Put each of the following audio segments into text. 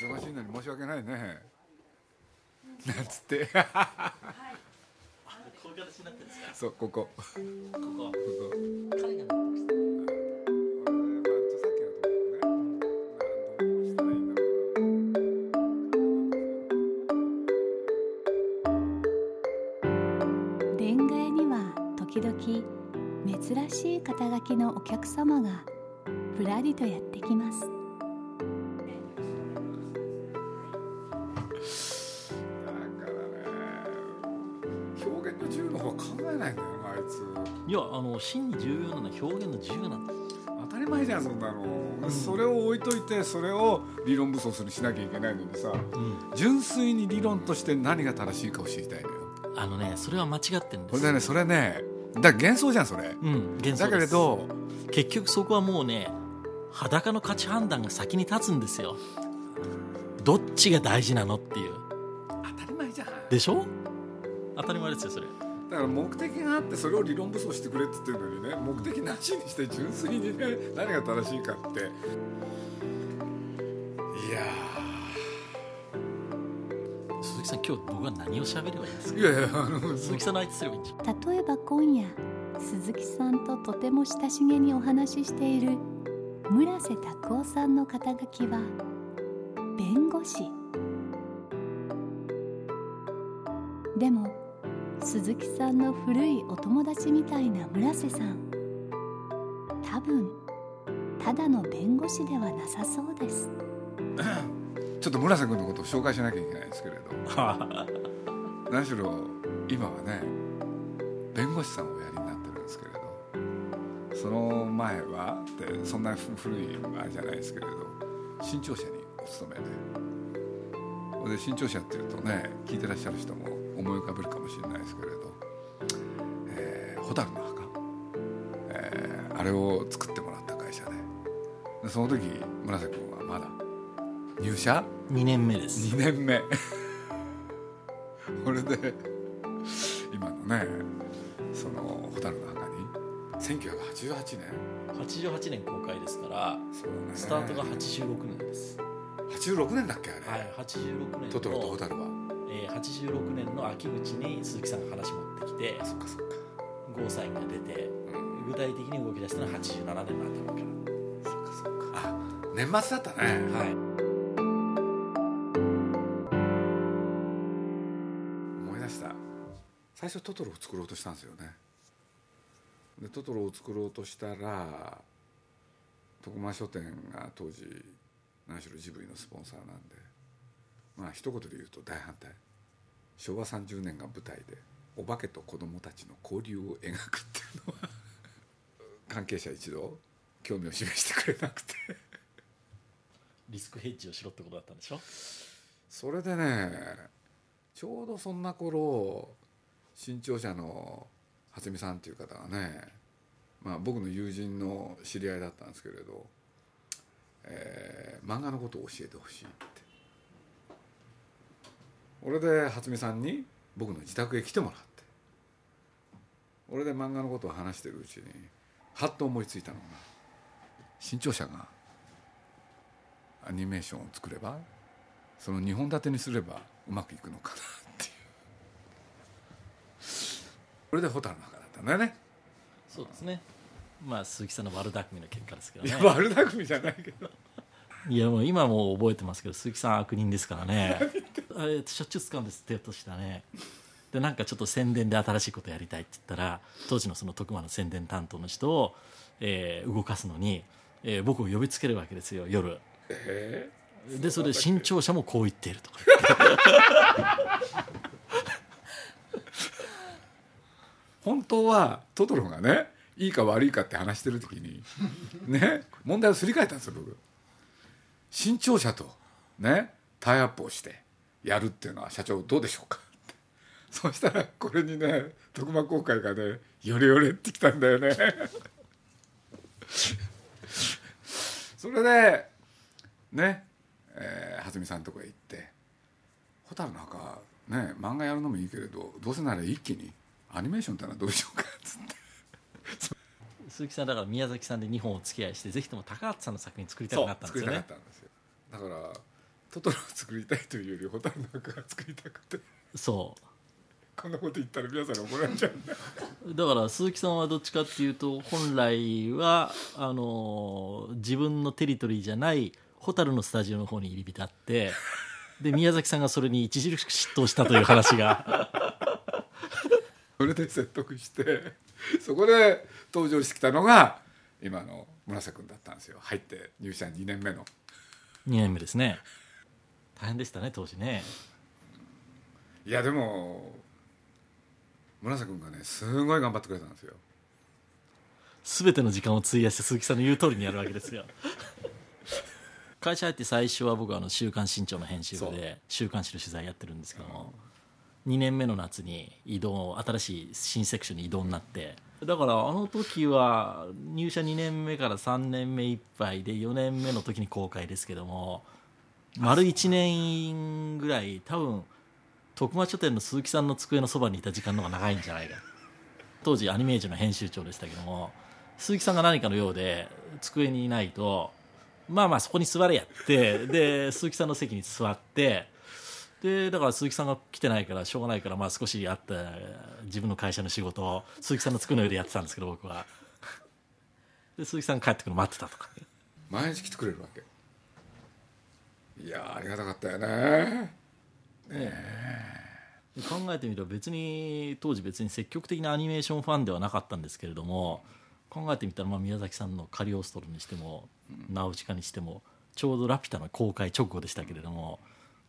忙しいのに申し訳ないね。なんつって。こういう形になってるんですか。そうこここここ。こ珍しい肩書きのお客様がぶらりとやってきますや、あの、真に重要なのは表現の自由なんだ。当たり前じゃんそんなの、それを置いといてそれを理論武装するしなきゃいけないのにさうん。純粋に理論として何が正しいかを知りたいのよあのね、それは間違ってるんです。これでねそれねだから幻想じゃんそれうん、幻想ですだけれど結局そこはもうね、裸の価値判断が先に立つんですよ。どっちが大事なのっていう。当たり前じゃんでしょ？当たり前ですよ、それ。だから目的があってそれを理論武装してくれって言ってるのにね目的なしにして純粋にね何が正しいかって。いや鈴木さん、今日僕は何を喋ればいいんですか？ーいやいやあの鈴木さんの相手すればいいんじゃん。例えば今夜鈴木さんととても親しげにお話ししている村瀬拓夫さんの肩書きは弁護士。でも鈴木さんの古いお友達みたいな村瀬さん。多分ただの弁護士ではなさそうです。ちょっと村瀬君のことを紹介しなきゃいけないんですけれど。何しろ今はね弁護士さんをおやりになってるんですけれど。その前はってそんな古いあれじゃないですけれど新潮社にお勤めで。で新潮社っていうとね聞いてらっしゃる人も思い浮かべるかもしれないですけれど「えー蛍の墓」えーあれを作ってもらった会社で。でその時村瀬君はまだ。入社？2年目です。2年目。これで今のねその「蛍の墓」に。1988年。88年公開ですから、ね。スタートが86年です。86年だっけあれ、はい、86年のトトロと蛍はえー、86年の秋口に鈴木さんが話持ってきてそっかそっか。ゴーサインが出てうん。具体的に動き出したのは87年の頭から。そっかそっか。あ。年末だったね、はい。思い出した。最初トトロを作ろうとしたんですよね。でトトロを作ろうとしたら徳間書店が当時何しろジブリのスポンサーなんでまあ一言で言うと大反対昭和30年が舞台でお化けと子供たちの交流を描くっていうのは 関係者一同興味を示してくれなくて。リスクヘッジをしろってことだったんでしょ？それでねちょうどそんな頃新潮社の初見さんっていう方がね、まあ、僕の友人の知り合いだったんですけれど、えー漫画のことを教えてほしいって俺で初見さんに僕の自宅へ来てもらって。俺で漫画のことを話してるうちにはっと思いついたのが新潮社がアニメーションを作ればその2本立てにすればうまくいくのかなっていう。これで蛍の墓だったんだよね。そうですね。まあ鈴木さんの悪巧みの結果ですけどね。いや悪巧みじゃないけどいやもう今もう覚えてますけど鈴木さん悪人ですからね。あれしょっちゅう使うんですってとしたね。でなんかちょっと宣伝で新しいことやりたいって言ったら当時のその徳間の宣伝担当の人を、えー動かすのに、えー僕を呼びつけるわけですよ夜。えでそれで新潮社もこう言っているとか。本当はトトロがねいいか悪いかって話してる時にね問題をすり替えたんですよ僕新潮社とねタイアップをしてやるっていうのは社長どうでしょうか。そしたらこれにね徳間公会がね「よれよれ」ってきたんだよね。それでねえー、蓮見さんのとこへ行って「蛍なんかね漫画やるのもいいけれどどうせなら一気にアニメーションってのはどうでしょうか」っつって。鈴木さんだから宮崎さんで2本お付き合いしてぜひとも高畑さんの作品作りたくなったんですよね作りたかったんですよ。だからトトロを作りたいというより蛍なんかが作りたくてそうこんなこと言ったら皆さん怒られちゃうんだだから鈴木さんはどっちかっていうと本来はあの自分のテリトリーじゃない蛍のスタジオの方に入り浸ってで宮崎さんがそれに著しく嫉妬したという話が。それで説得して。そこで登場してきたのが今の村瀬君だったんですよ。入って入社2年目の。2年目ですね。大変でしたね当時ね。いやでも村瀬君がねすごい頑張ってくれたんですよ。全ての時間を費やして鈴木さんの言う通りにやるわけですよ。会社入って最初は僕はあの「週刊新潮」の編集部で週刊誌の取材やってるんですけども、2年目の夏に移動新しい新セクションに移動になって。だからあの時は入社2年目から3年目いっぱいで4年目の時に公開ですけども丸1年ぐらい多分徳間書店の鈴木さんの机のそばにいた時間の方が長いんじゃないか。当時アニメージュの編集長でしたけども鈴木さんが何かのようで机にいないとまあまあそこに座れやってで鈴木さんの席に座ってでだから鈴木さんが来てないからしょうがないからまあ少しあった自分の会社の仕事を鈴木さんの机の上でやってたんですけど僕は。で鈴木さんが帰ってくるの待ってたとか。毎日来てくれるわけ。いやありがたかったよね。考えてみれば別に当時別に積極的なアニメーションファンではなかったんですけれども考えてみたらまあ宮崎さんの「カリオストロ」にしても「ナウシカ」にしてもちょうど「ラピュタ」の公開直後でしたけれども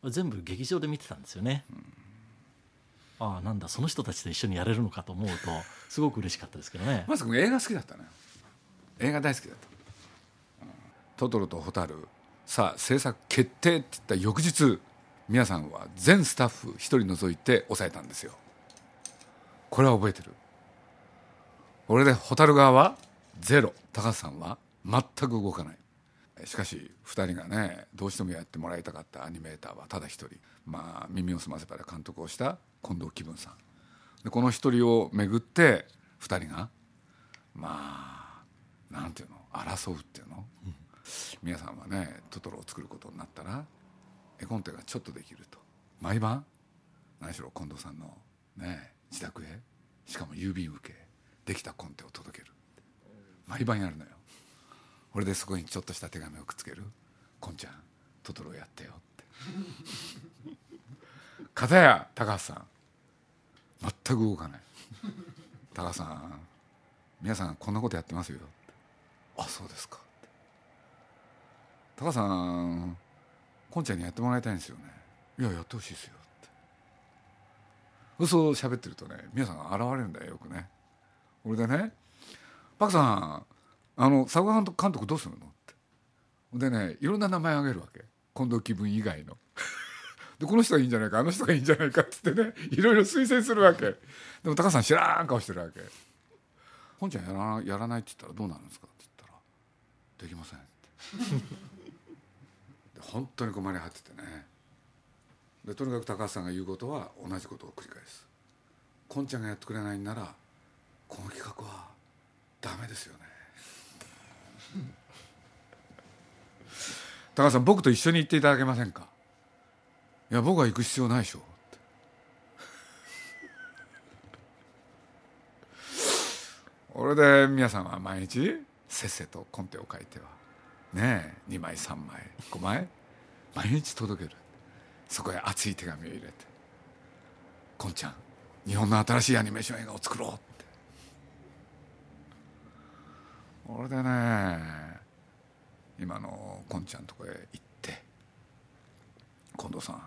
全部劇場で見てたんですよね、ああなんだその人たちと一緒にやれるのかと思うとすごく嬉しかったですけどね。まさく映画好きだったのよ映画大好きだった、うんトトロとホタル。さあ制作決定って言った翌日皆さんは全スタッフ一人除いて抑えたんですよ。これは覚えてる？俺でホタル側はゼロ。高橋さんは全く動かない。しかし2人がねどうしてもやってもらいたかったアニメーターはただ一人。まあ耳を澄ませばで監督をした近藤紀文さん。でこの一人をめぐって2人がまあなんていうの争うっていうの、皆さんはねトトロを作ることになったら絵コンテがちょっとできると。毎晩何しろ近藤さんのね自宅へしかも郵便受けできたコンテを届ける。毎晩やるのよ。俺でそこにちょっとした手紙をくっつける「こんちゃんトトロやってよ」って。片や高橋さん。全く動かない。高橋さん皆さんこんなことやってますよ。あそうですか。高橋さんこんちゃんにやってもらいたいんですよね。いややってほしいですよ。って嘘を喋ってるとね皆さん現れるんだよよくね。俺でね「パクさんあの作画監督どうするの?」って。でねいろんな名前あげるわけ。近藤気分以外の。でこの人がいいんじゃないかあの人がいいんじゃないかっつってねいろいろ推薦するわけ。でも高橋さん知らん顔してるわけ「本ちゃんやらやらないって言ったらどうなるんですか?」って言ったら「できません」って。で本当に困り果ててね。でとにかく高橋さんが言うことは同じことを繰り返す「こんちゃんがやってくれないんならこの企画はダメですよね」高橋さん僕と一緒に行っていただけませんか？いや僕は行く必要ないでしょ。って俺で皆さんは毎日せっせとコンテを書いては。ねえ2枚3枚5枚。毎日届ける。そこへ熱い手紙を入れて「こんちゃん日本の新しいアニメーション映画を作ろう」って。俺でね今のこんちゃんとこへ行って「近藤さん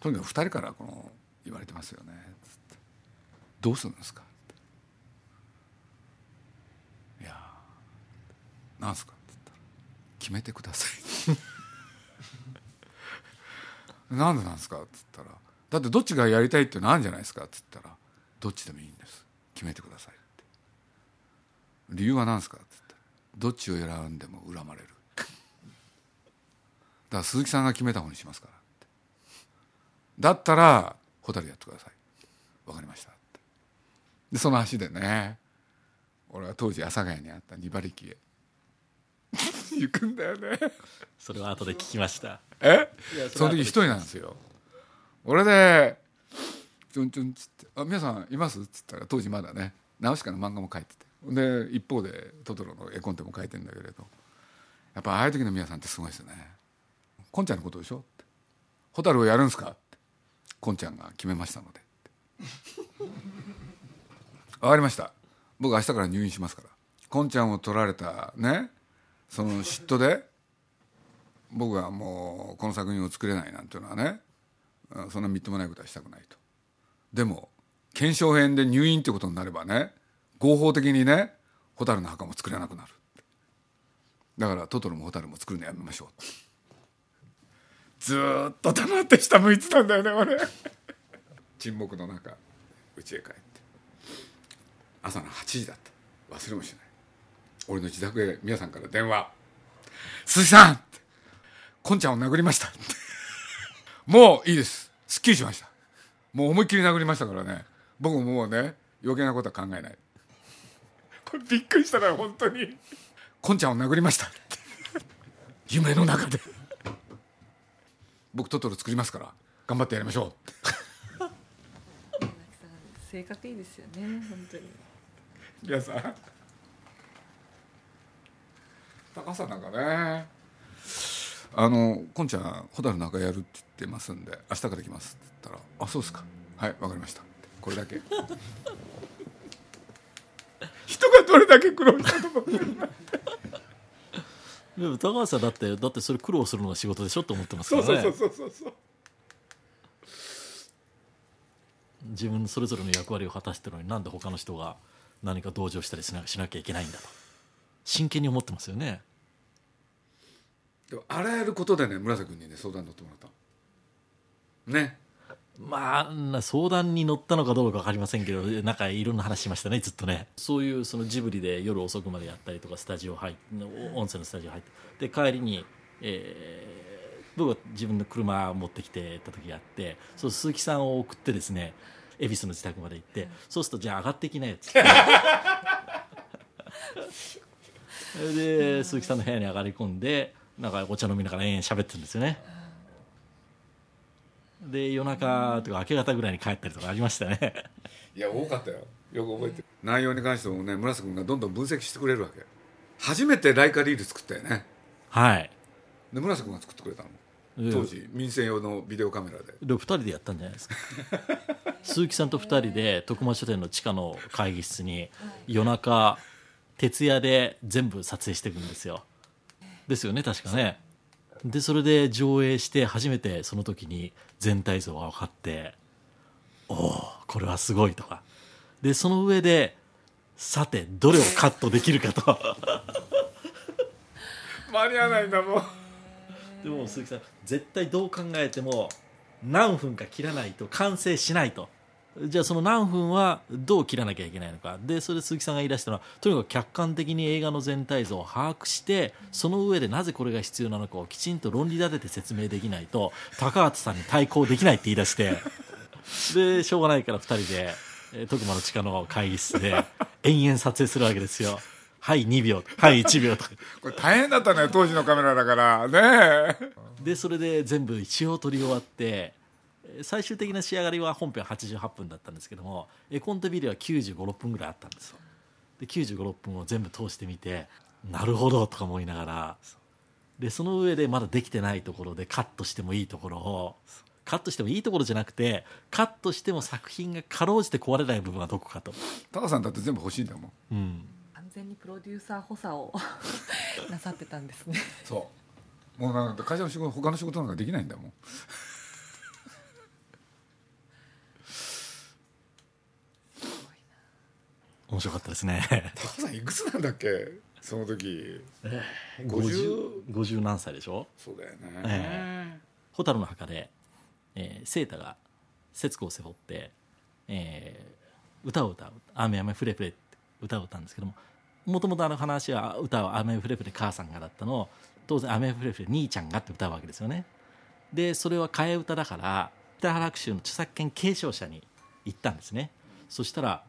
とにかく2人からこの言われてますよね」つって「どうするんですか?」いやなんすか?」って言ったら「決めてください」なんでなんですか?」っつったら「だってどっちがやりたいっていうのあるんじゃないですか?」っつったら「どっちでもいいんです決めてください」って「理由は何ですか?」ってどっちを選んでも恨まれる」だから鈴木さんが決めた方にしますからだったら蛍やってください。分かりましたって。でその足でね俺は当時阿佐ヶ谷にあった二馬力へ。行くんだよね。それは後で聞きました。え？その時一人なんですよ。俺で「ちょんちょん」っつって「あ皆さんいます?」っつったら当時まだねナウシカの漫画も書いててで一方でトトロの絵コンテも書いてんだけれど。やっぱああいう時の皆さんってすごいですよね「こんちゃんのことでしょ?」って「蛍をやるんすか?」って「こんちゃんが決めましたので」わかりました。僕明日から入院しますから。こんちゃんを取られたねその嫉妬で僕はもうこの作品を作れないなんていうのはねそんなみっともないことはしたくないと。でも検証編で入院ってことになればね合法的にね蛍の墓も作れなくなる。だからトトロも蛍も作るのやめましょう。ずっと黙って下向いてたんだよね俺。沈黙の中家へ帰って。朝の8時だった。忘れもしない。俺の自宅へ皆さんから電話「鈴木さん!」って「こんちゃんを殴りました」ってもういいです。すっきりしました。もう思いっきり殴りましたからね。僕ももうね余計なことは考えない。これびっくりしたな本当に「こんちゃんを殴りました」夢の中で。僕トトロ作りますから頑張ってやりましょう。性格いいですよね本当に。皆さん。高さんなんかね。あの「こんちゃん蛍の中やるって言ってますんで明日から来ます」って言ったら「あそうですか。はいわかりました」これだけ。人がどれだけ苦労したと思ってるんだでも高橋さんだってだってそれ苦労するのが仕事でしょって思ってますからね。そうそうそうそうそう自分それぞれの役割を果たしてるのになんで他の人が何か同情したりしなしなきゃいけないんだと。真剣に思ってますよね。でもあらゆることでね村瀬君にね相談乗ってもらったねまあな相談に乗ったのかどうか分かりませんけどなんかいろんな話しましたねずっとね。そういうそのジブリで夜遅くまでやったりとかスタジオ入って。音声のスタジオ入ってで帰りに、えー僕は自分の車を持ってきてた時があってそう鈴木さんを送ってですね恵比寿の自宅まで行って、そうするとじゃあ上がってきなよっつって。で鈴木さんの部屋に上がり込んでなんかお茶飲みながら延々喋ってるんですよねで夜中とか明け方ぐらいに帰ったりとかありましたね。いや多かったよ。よく覚えてる。内容に関してもね村瀬君がどんどん分析してくれるわけ。初めてライカリール作ったよね。はい。で村瀬君が作ってくれたの。で当時民生用のビデオカメラで。で2人でやったんじゃないですか。鈴木さんと2人で徳間書店の地下の会議室に夜中徹夜で全部撮影していくんですよ。ですよね確かねでそれで上映して初めてその時に全体像が分かっておおこれはすごいとか。でその上でさてどれをカットできるかと。間に合わないんだもん。でも鈴木さん絶対どう考えても何分か切らないと完成しないとじゃあその何分はどう切らなきゃいけないのか。でそれで鈴木さんが言い出したのはとにかく客観的に映画の全体像を把握してその上でなぜこれが必要なのかをきちんと論理立てて説明できないと高畑さんに対抗できないって言い出して。でしょうがないから2人でえー徳間の地下の会議室で延々撮影するわけですよ。はい2秒はい1秒とか。これ大変だったね当時のカメラだから。ねえ。でそれで全部一応撮り終わってえー最終的な仕上がりは本編88分だったんですけども絵コンテビデオは9 5 6分ぐらいあったんですよ。で9 5 6分を全部通してみてなるほどとか思いながらでその上でまだできてないところでカットしてもいいところをカットしてもいいところじゃなくてカットしても作品がかろうじて壊れない部分はどこかと、高さんだって全部欲しいんだもん。うん、完全にプロデューサー補佐を なさってたんですね。そう。もうなんか会社の仕事他の仕事なんかできないんだもん面白かったですね。高さんいくつなんだっけ？その時。50, 50何歳でしょ？そうだよね、え蛍の墓で、えー、セータが節子を背負って、えー歌を歌う「雨雨フレフレ」って歌を歌うんですけどももともとあの話は歌は「雨雨フレフレ母さんが」だったのを当然「雨雨フレフレ兄ちゃんが」って歌うわけですよね。でそれは替え歌だから北原白秋の著作権継承者に行ったんですね。そしたら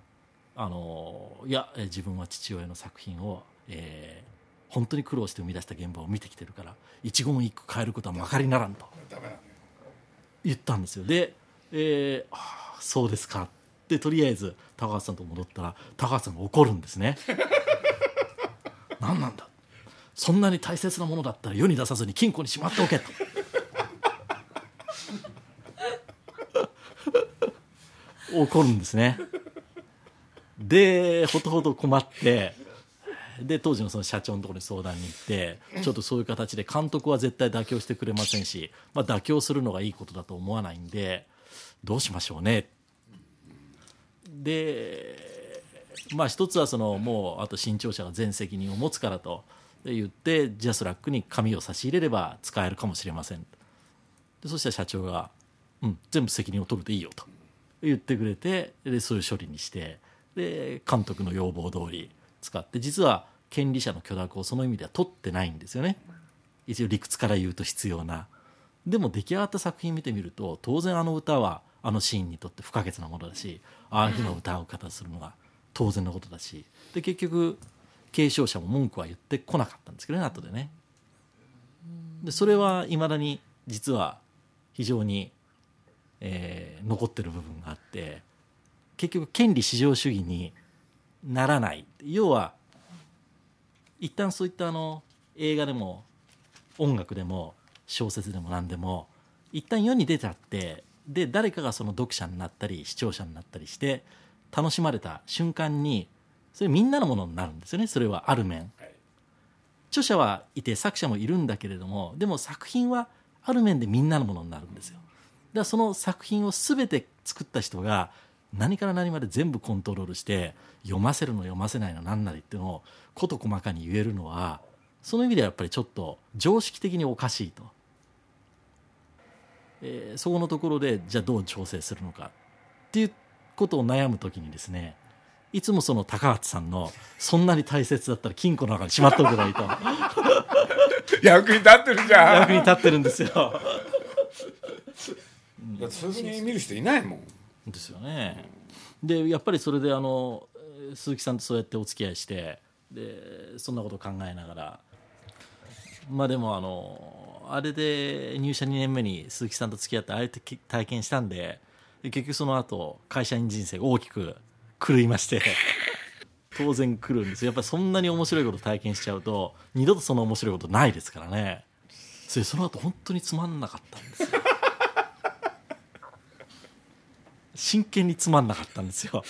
あのいや自分は父親の作品を、えー本当に苦労して生み出した現場を見てきてるから一言一句変えることはまかりならんと言ったんですよ。で、えーあそうですか。でとりあえず高橋さんと戻ったら高橋さんが怒るんですね。何なんだ。そんなに大切なものだったら世に出さずに金庫にしまっておけと。怒るんですね。でほとほと困ってで当時のその社長のところに相談に行ってちょっとそういう形で監督は絶対妥協してくれませんし、まあ、妥協するのがいいことだと思わないんでどうしましょうね。でまあ一つはそのもうあと新潮社が全責任を持つからと言ってジャスラックに紙を差し入れれば使えるかもしれません。でそしたら社長が、うん、全部責任を取るでいいよと言ってくれてでそういう処理にしてで監督の要望通り使って実は権利者の許諾をその意味では取ってないんですよね。一応理屈から言うと必要な。でも出来上がった作品見てみると当然あの歌はあのシーンにとって不可欠なものだしああいうふうな歌う方するのが当然のことだし。で結局継承者も文句は言ってこなかったんですけどね後でね。でそれはいまだに実は非常に、えー残ってる部分があって結局権利至上主義にならない。要は一旦そういったあの映画でも音楽でも小説でも何でも一旦世に出ちゃってで誰かがその読者になったり視聴者になったりして楽しまれた瞬間にそれみんなのものになるんですよね。それはある面。著者はいて作者もいるんだけれどもでも作品はある面でみんなのものになるんですよ。だからその作品を全て作った人が何から何まで全部コントロールして読ませるの読ませないの何なりっていうのを事細かに言えるのはその意味ではやっぱりちょっと常識的におかしいと、えーそこのところでじゃあどう調整するのかっていうことを悩む時にですねいつもその高橋さんのそんなに大切だったら金庫の中にしまっておけばいいと。役に立ってるじゃん。役に立ってるんですよ。だってそういうふうに見る人いないもんですよね。でやっぱりそれであの鈴木さんとそうやってお付き合いしてでそんなこと考えながら。まあでもあのあれで入社2年目に鈴木さんと付き合ってああやって体験したんで結局その後会社員人生が大きく狂いまして 当然来るんですよ。やっぱりそんなに面白いこと体験しちゃうと二度とその面白いことないですからね。それその後本当につまんなかったんですよ。真剣につまんなかったんですよ。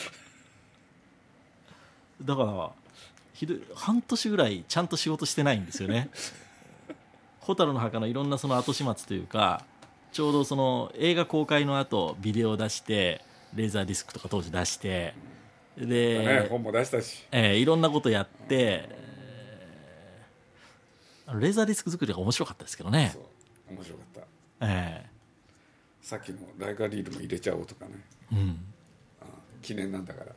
だからひどい半年ぐらいちゃんと仕事してないんですよね。蛍の墓のいろんなその後始末というかちょうどその映画公開の後ビデオを出してレーザーディスクとか当時出してで、ね本も出したし。えーいろんなことやって、えーレーザーディスク作りが面白かったですけどね。面白かった。えさっきのライカリールも入れちゃおうとかね。ーうん、記念なんだからって。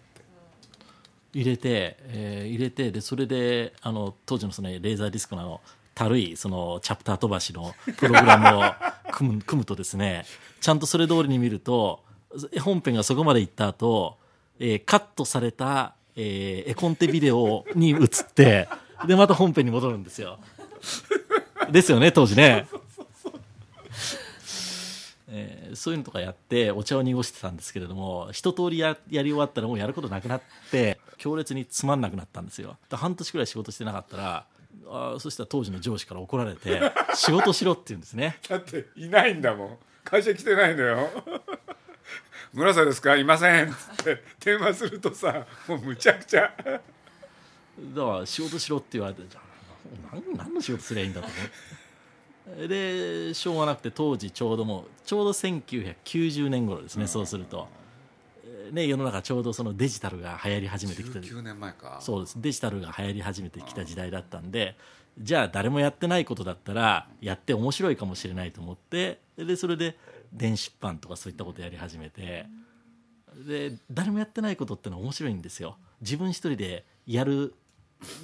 入れて、えー入れてでそれであの当時のそのレーザーディスクのたるいそのチャプター飛ばしのプログラムを 組む組むとですねちゃんとそれ通りに見ると本編がそこまで行った後、えーカットされた、えー絵コンテビデオに移ってでまた本編に戻るんですよ。ですよね当時ね。えーそういうのとかやってお茶を濁してたんですけれども一通りややり終わったらもうやることなくなって強烈につまんなくなったんですよ。で半年くらい仕事してなかったらあーそしたら当時の上司から怒られて 仕事しろって言うんですね。だっていないんだもん。会社来てないのよ。村瀬ですか？いません。っ て電話するとさもうむちゃくちゃ。だから仕事しろって言われてじゃあ何何の仕事すりゃいいんだと思うでしょうがなくて当時ちょうどもうちょうど1990年頃ですね、そうすると、えね、世の中ちょうどそのデジタルが流行り始めてきた19年前か。そうです。デジタルが流行り始めてきた時代だったんでじゃあ誰もやってないことだったらやって面白いかもしれないと思ってでそれで電子版とかそういったことやり始めてで誰もやってないことってのは面白いんですよ。自分一人でやる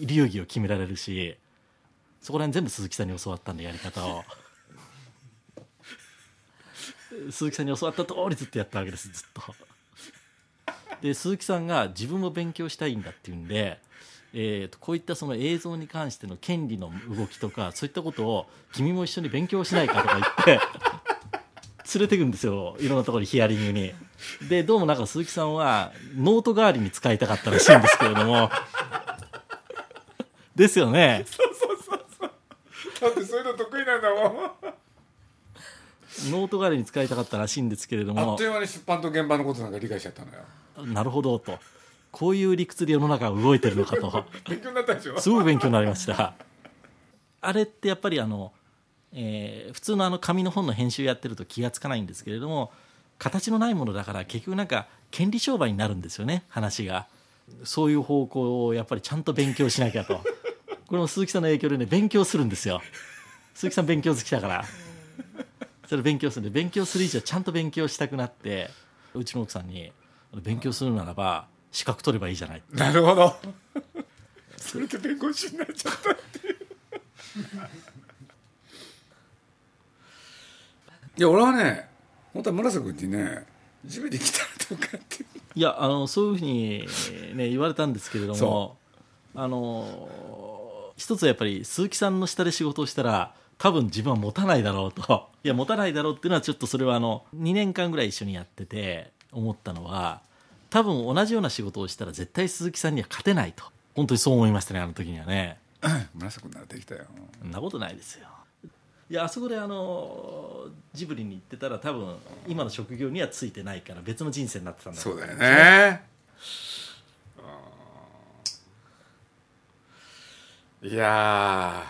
流儀を決められるしそこら辺全部鈴木さんに教わったんでやり方を。鈴木さんに教わった通りずっとやったわけですずっと。で鈴木さんが自分も勉強したいんだっていうんで、えー、とこういったその映像に関しての権利の動きとかそういったことを君も一緒に勉強しないかとか言って 連れてくんですよいろんなところにヒアリングに。でどうもなんか鈴木さんはノート代わりに使いたかったらしいんですけれども。ですよね だってそういうの得意なんだもん。ノート代わりに使いたかったらしいんですけれどあもっという間に出版と現場のことなんか理解しちゃったのよ。なるほどと。こういう理屈で世の中は動いてるのかと。勉強になったでしょ？すごい勉強になりました。あれってやっぱりあの、えー普通のあの紙の本の編集やってると気がつかないんですけれども形のないものだから結局なんか権利商売になるんですよね話が。そういう方向をやっぱりちゃんと勉強しなきゃとこれも鈴木さんの影響でね勉強するんですよ。鈴木さん勉強好きだから。それ勉強するんで勉強する以上ちゃんと勉強したくなってうちの奥さんに勉強するならば資格取ればいいじゃない。なるほど。それで弁護士になっちゃったいや俺はね本当は村瀬君にねジムに来たらどうかっていやあのそういうふうに、ね、言われたんですけれどもそあの一つはやっぱり鈴木さんの下で仕事をしたら多分自分は持たないだろうと。いや持たないだろうっていうのはちょっとそれはあの2年間ぐらい一緒にやってて思ったのは多分同じような仕事をしたら絶対鈴木さんには勝てないと。本当にそう思いましたねあの時にはね。村瀬君ならできたよ。そんなことないですよ。いやあそこであのジブリに行ってたら多分今の職業にはついてないから別の人生になってたんだそうだよねいやー、ま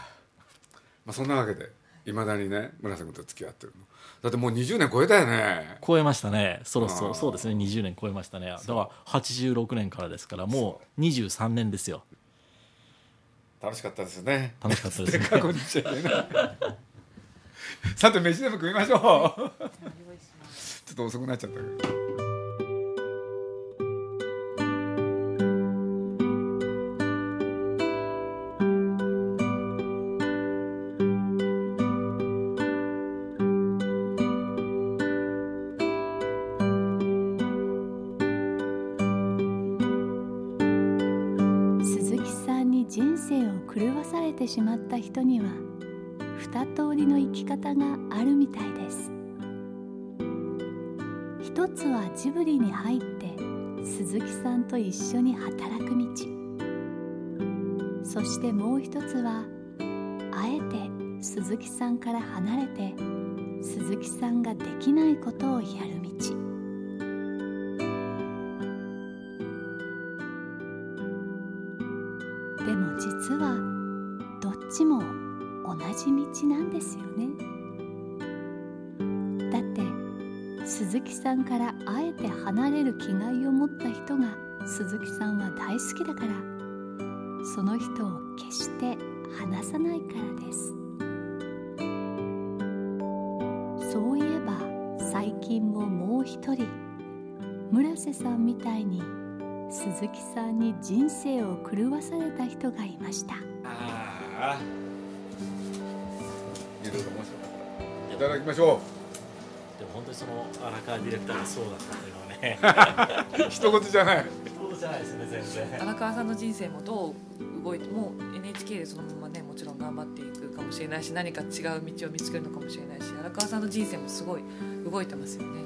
あ、そんなわけでいまだにね村瀬君と付き合ってるの。だってもう20年超えたよね。超えましたね。そろそろ。そうですね。20年超えましたね。だから86年からですからもう23年ですよ。楽しかったですね。楽しかったですね。過去にしちゃいけない。さて飯でも食いましょう。ちょっと遅くなっちゃったけど人には二通りの生き方があるみたいです。一つはジブリに入って鈴木さんと一緒に働く道。そしてもう一つはあえて鈴木さんから離れて鈴木さんができないことをやる道。同じ道なんですよね。だって鈴木さんからあえて離れる気概を持った人が鈴木さんは大好きだからその人を決して離さないからです。そういえば最近ももう一人村瀬さんみたいに鈴木さんに人生を狂わされた人がいました。ああいろいろ面白かったいただきましょでも本当にその荒川ディレクターがそうだったというのはね。う 一言じゃない。そうじゃないですね全然。荒川さんの人生もどう動いてもう NHK でそのままねもちろん頑張っていくかもしれないし何か違う道を見つけるのかもしれないし荒川さんの人生もすごい動いてますよね。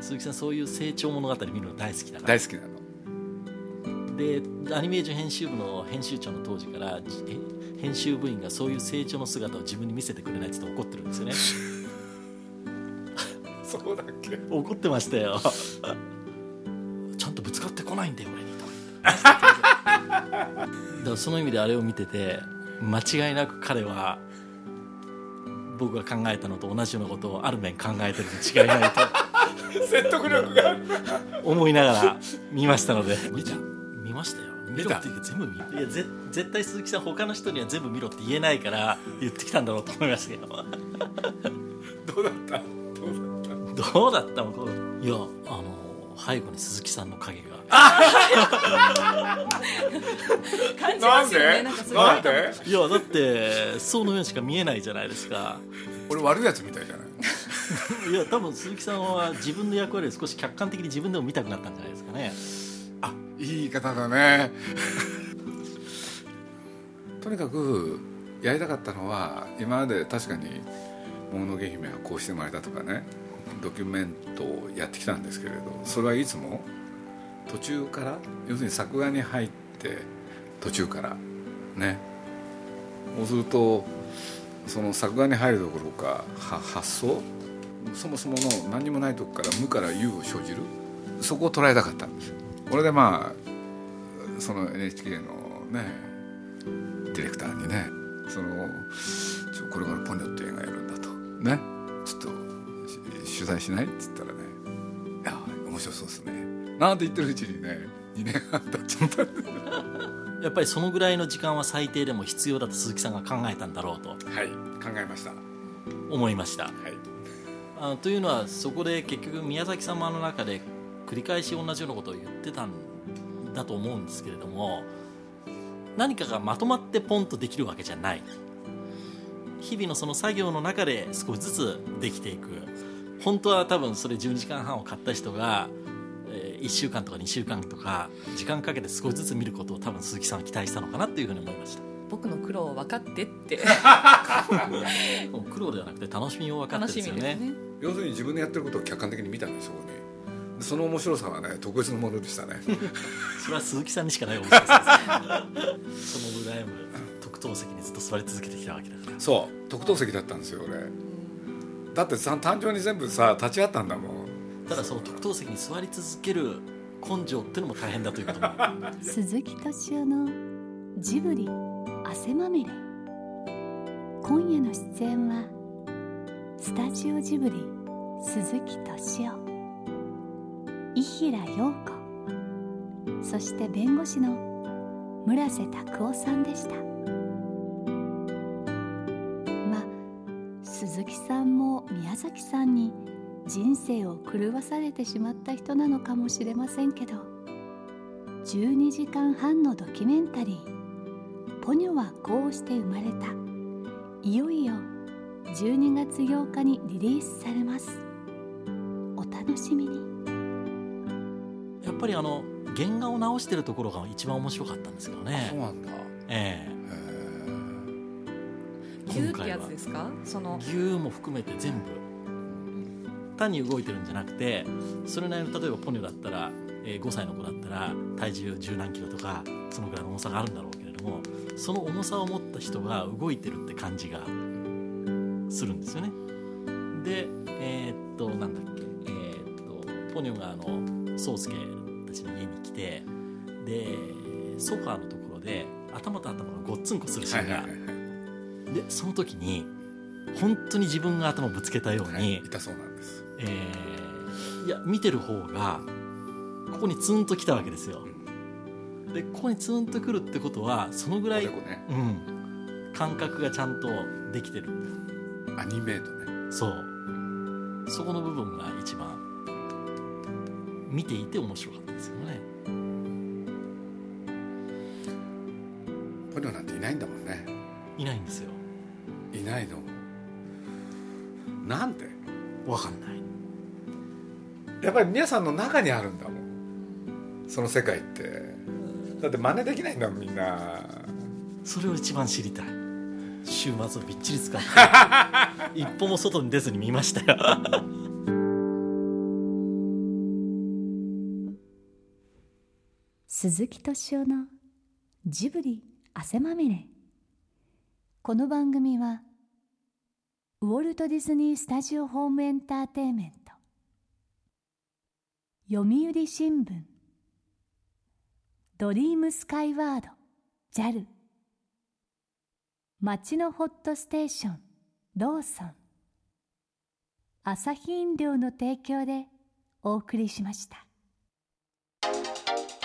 鈴木さんそういう成長物語見るの大好きだから。大好きなのでアニメーション編集部の編集長の当時から編集部員がそういう成長の姿を自分に見せてくれないって言って怒ってるんですよね。そうだっけ？怒ってましたよ。ちゃんとぶつかってこないんだよ俺にと。だからその意味であれを見てて間違いなく彼は僕が考えたのと同じようなことをある面考えてるに違いないと説得力が。思いながら見ましたので。見た。見ましたよ見ろっていうか全部見いやぜ絶対鈴木さん他の人には全部見ろって言えないから言ってきたんだろうと思いましたけど。どうだった？どうだった？どうだったの？いやあの背後に鈴木さんの影が。感じますよね。なんかすごい。なんで？いやだってそのようにしか見えないじゃないですか。俺悪いやつみたいじゃない？いや多分鈴木さんは自分の役割を少し客観的に自分でも見たくなったんじゃないですかね。あいい方だね。とにかくやりたかったのは今まで確かに「もののけ姫はこうして生まれた」とかねドキュメントをやってきたんですけれどそれはいつも途中から要するに作画に入って途中からね。そうするとその作画に入るどころか発想そもそもの何にもないとこから無から有を生じる。そこを捉えたかったんですこれでまあその NHK のねディレクターにねそのちょこれからポニョって映画やるんだと。ね。ちょっとし取材しない？っつったらね「いや面白そうですね」なんて言ってるうちにね2年半経っちゃった。やっぱりそのぐらいの時間は最低でも必要だと鈴木さんが考えたんだろうと。はい。考えました。は思いました。い。あのというのはそこで結局宮崎様の中で繰り返し同じようなことを言ってたんだと思うんですけれども何かがまとまってポンとできるわけじゃない。日々のその作業の中で少しずつできていく。本当は多分それ12時間半を買った人が、え1週間とか2週間とか時間かけて少しずつ見ることを多分鈴木さんは期待したのかなっていうふうに思いました。僕の苦労を分かってって。苦労ではなくて楽しみを分かってですよね。ね。要するに自分でやってることを客観的に見たんですそこにでその面白さはね特別なものでしたね。それは鈴木さんにしかない面白さです。その羨む特等席にずっと座り続けてきたわけだから。そう特等席だったんですよ俺。だってさ誕生に全部さ立ち会ったんだもん。ただその特等席に座り続ける根性っていうのも大変だということも。鈴木敏夫のジブリ汗まみれ。今夜の出演はスタジオジブリ鈴木敏夫伊平陽子。そして弁護士の村瀬拓夫さんでした。まあ鈴木さんも宮崎さんに人生を狂わされてしまった人なのかもしれませんけど12時間半のドキュメンタリー「ポニョはこうして生まれた」いよいよ12月8日にリリースされます。お楽しみに。ぱりあの原画を直してるところが一番面白かったんですけどそうねなんだ。えへ牛ってやつですか？その。え牛も含めて全部。単に動いてるんじゃなくてそれなりの例えばポニョだったら、えー5歳の子だったら体重十何キロとかそのぐらいの重さがあるんだろうけれどもその重さを持った人が動いてるって感じがするんですよね。でえーっとなんだっけ？えーっとポニョがあの宗介ソファーのところで頭と頭がごっつんこするシはーンが、いはいはいはい。でその時に本当に自分が頭をぶつけたように、はいいたそうなんです。えーいや見てる方がここにツンときたわけですよ。でここにツンとくるってことはそのぐらい、ね。うん、感覚がちゃんとできてる。アニメートね。そう。そこの部分が一番見ていて面白かったですよねやっぱり皆さんの中にあるんだもん。その世界って。だって真似できないんだもんみんな。それを一番知りたい。週末をびっちり使って。一歩も外に出ずに見ましたよ。鈴木敏夫のジブリ汗まみれ。この番組はウォルト・ディズニー・スタジオ・ホーム・エンターテインメント読売新聞。ドリームスカイワード。JAL 町のホットステーション。ローソン。朝日飲料の提供でお送りしました。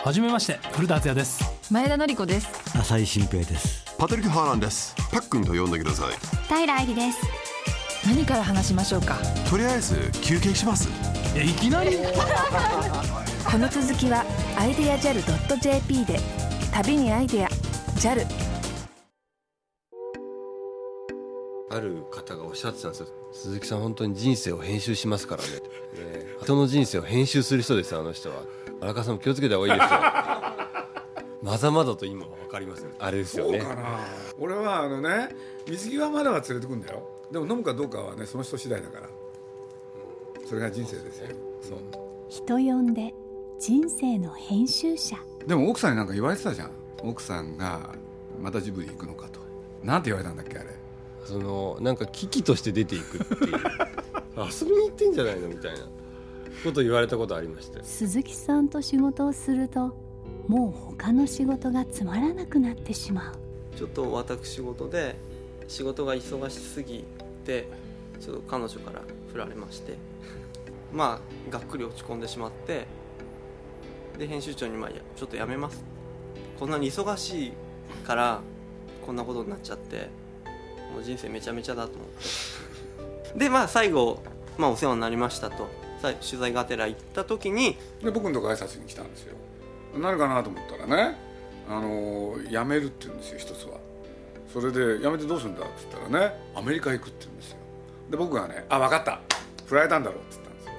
はじめまして。古田敦也です。前田紀子です。浅井新平です。パトリック・ハーランです。パックンと呼んでください。平愛理です何から話しましょうか？とりあえず休憩します。えいきなり。この続きはアイデア JAL.jp で旅にアイデア JAL ある方がおっしゃってたんですよ。鈴木さん本当に人生を編集しますからね。ね。人の人生を編集する人ですよあの人は。荒川さんも気をつけた方がいいですよ。まざまざと今は分かりますあれですよね。そうかな。俺はあのね水際までは連れてくんだよでも飲むかどうかはねその人次第だから。それが人生ですよ。そう。人呼んで人生の編集者。でも奥さんになんか言われてたじゃん。奥さんがまたジブリ行くのかと。なんて言われたんだっけあれ。そのなんか危機として出ていくっていう。遊びに行ってんじゃないのみたいな。こと言われたことありまして。鈴木さんと仕事をするともう他の仕事がつまらなくなってしまう。ちょっと私事で仕事が忙しすぎてちょっと彼女から振られまして まあがっくり落ち込んでしまってで編集長にまあちょっとやめます。こんなに忙しいからこんなことになっちゃってもう人生めちゃめちゃだと思って。でまあ最後、まあ、お世話になりましたと。取材がてら行った時にで僕のとこ挨拶に来たんですよ。何かなと思ったらねあの辞めるって言うんですよ一つは。それで辞めてどうするんだって言ったらねアメリカ行くって言うんですよ。で僕がね「あ分かった。振られたんだろ」って言ったんですよ。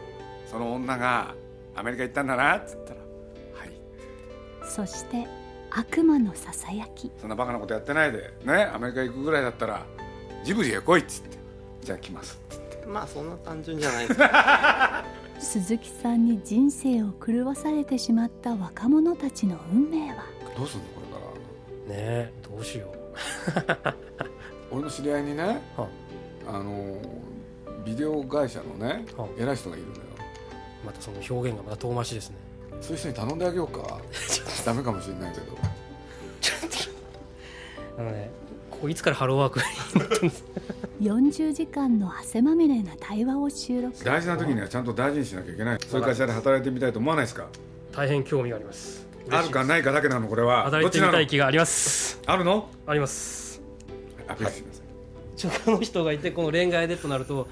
その女が「アメリカ行ったんだな」って言ったら「はい。そして悪魔のささやき。そんなバカなことやってないでねアメリカ行くぐらいだったらジブリへ来い」っつって「じゃあ来ます」まあそんな単純じゃないです。鈴木さんに人生を狂わされてしまった若者たちの運命は？どうすんのこれから。ねえどうしよ 俺の知り合いにねはあ。のビデオ会社のねは偉い人がいるのよ。うまたその表現がまた遠回しですね。そういう人に頼んであげようか。ダメかもしれないけど。あのねここいつからハローワーク40時間の汗まみれな対話を収録。大事な時にはちゃんと大事にしなきゃいけない。そういう会社で働いてみたいと思わないですか？大変興味がありますあるかないかだけなのこれは。働いてみどっちなの？たい気があります。あるの？あります。アピールしなさいちょこの人がいてこの恋愛でとなると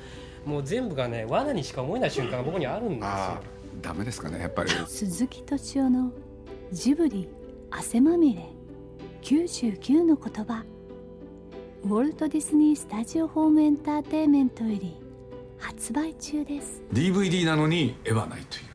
もう全部がね罠にしか思えない瞬間が僕にあるんですよ。ああダメですかねやっぱり。鈴木敏夫のジブリ汗まみれ99の言葉。ウォルト・ディズニー・スタジオ・ホーム・エンターテインメントより。発売中です。DVD なのに絵はないという